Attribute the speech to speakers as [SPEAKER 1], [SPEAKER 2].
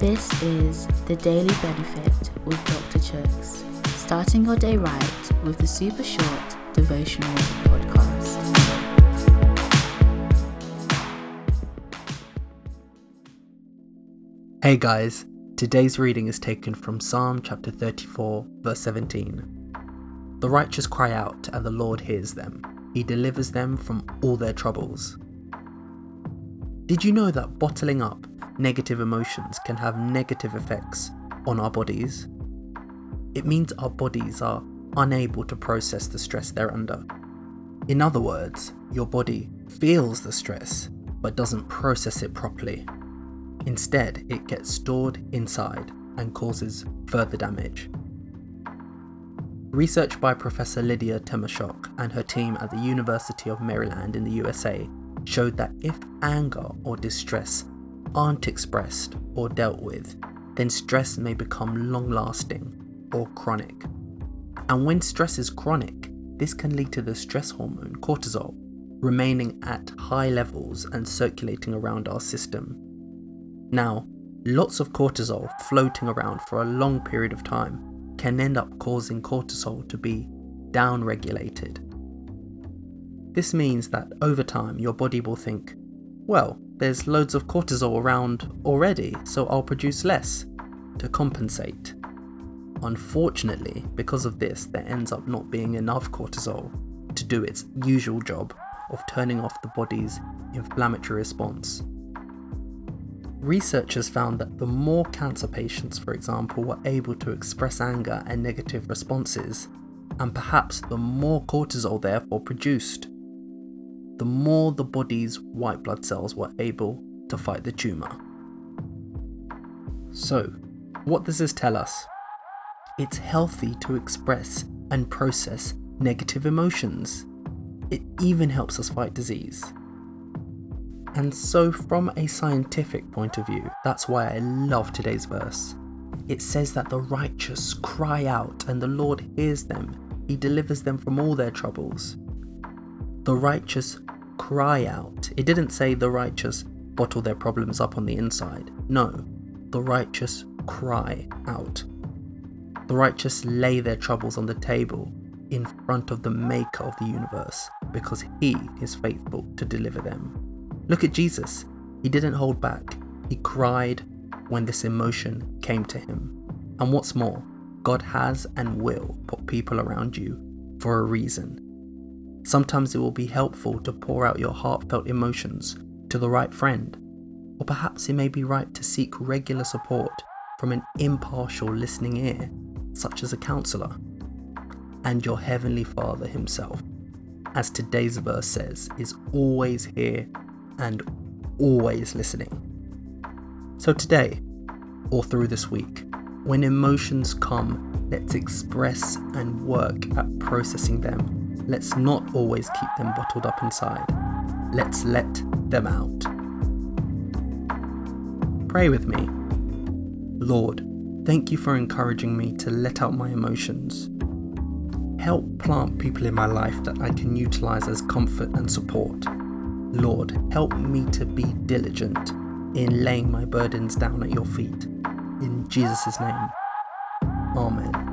[SPEAKER 1] This is the Daily Benefit with Dr. Chuks, starting your day right with the super short devotional podcast.
[SPEAKER 2] Hey guys, today's reading is taken from Psalm chapter 34, verse 17. The righteous cry out, and the Lord hears them. He delivers them from all their troubles. Did you know that bottling up negative emotions can have negative effects on our bodies. It means our bodies are unable to process the stress they're under. In other words, your body feels the stress but doesn't process it properly. Instead, it gets stored inside and causes further damage. Research by Professor Lydia Temoshok and her team at the University of Maryland in the USA showed that if anger or distress aren't expressed or dealt with, then stress may become long lasting or chronic. And when stress is chronic, this can lead to the stress hormone cortisol remaining at high levels and circulating around our system. Now, lots of cortisol floating around for a long period of time can end up causing cortisol to be downregulated. This means that over time your body will think, well, there's loads of cortisol around already, so I'll produce less to compensate. Unfortunately, because of this, there ends up not being enough cortisol to do its usual job of turning off the body's inflammatory response. Researchers found that the more cancer patients, for example, were able to express anger and negative responses, and perhaps the more cortisol therefore produced, the more the body's white blood cells were able to fight the tumour. So, what does this tell us? It's healthy to express and process negative emotions. It even helps us fight disease. And so, from a scientific point of view, that's why I love today's verse. It says that the righteous cry out, and the Lord hears them. He delivers them from all their troubles. The righteous cry out. It didn't say the righteous bottle their problems up on the inside. No, the righteous cry out. The righteous lay their troubles on the table in front of the maker of the universe because he is faithful to deliver them. Look at Jesus. He didn't hold back. He cried when this emotion came to him. And what's more, God has and will put people around you for a reason Sometimes it will be helpful to pour out your heartfelt emotions to the right friend, or perhaps it may be right to seek regular support from an impartial listening ear, such as a counselor, and your Heavenly Father Himself, as today's verse says, is always here and always listening. So today, or through this week, when emotions come, let's express and work at processing them Let's not always keep them bottled up inside. Let's let them out. Pray with me. Lord, thank you for encouraging me to let out my emotions. Help plant people in my life that I can utilize as comfort and support. Lord, help me to be diligent in laying my burdens down at your feet. In Jesus' name, Amen.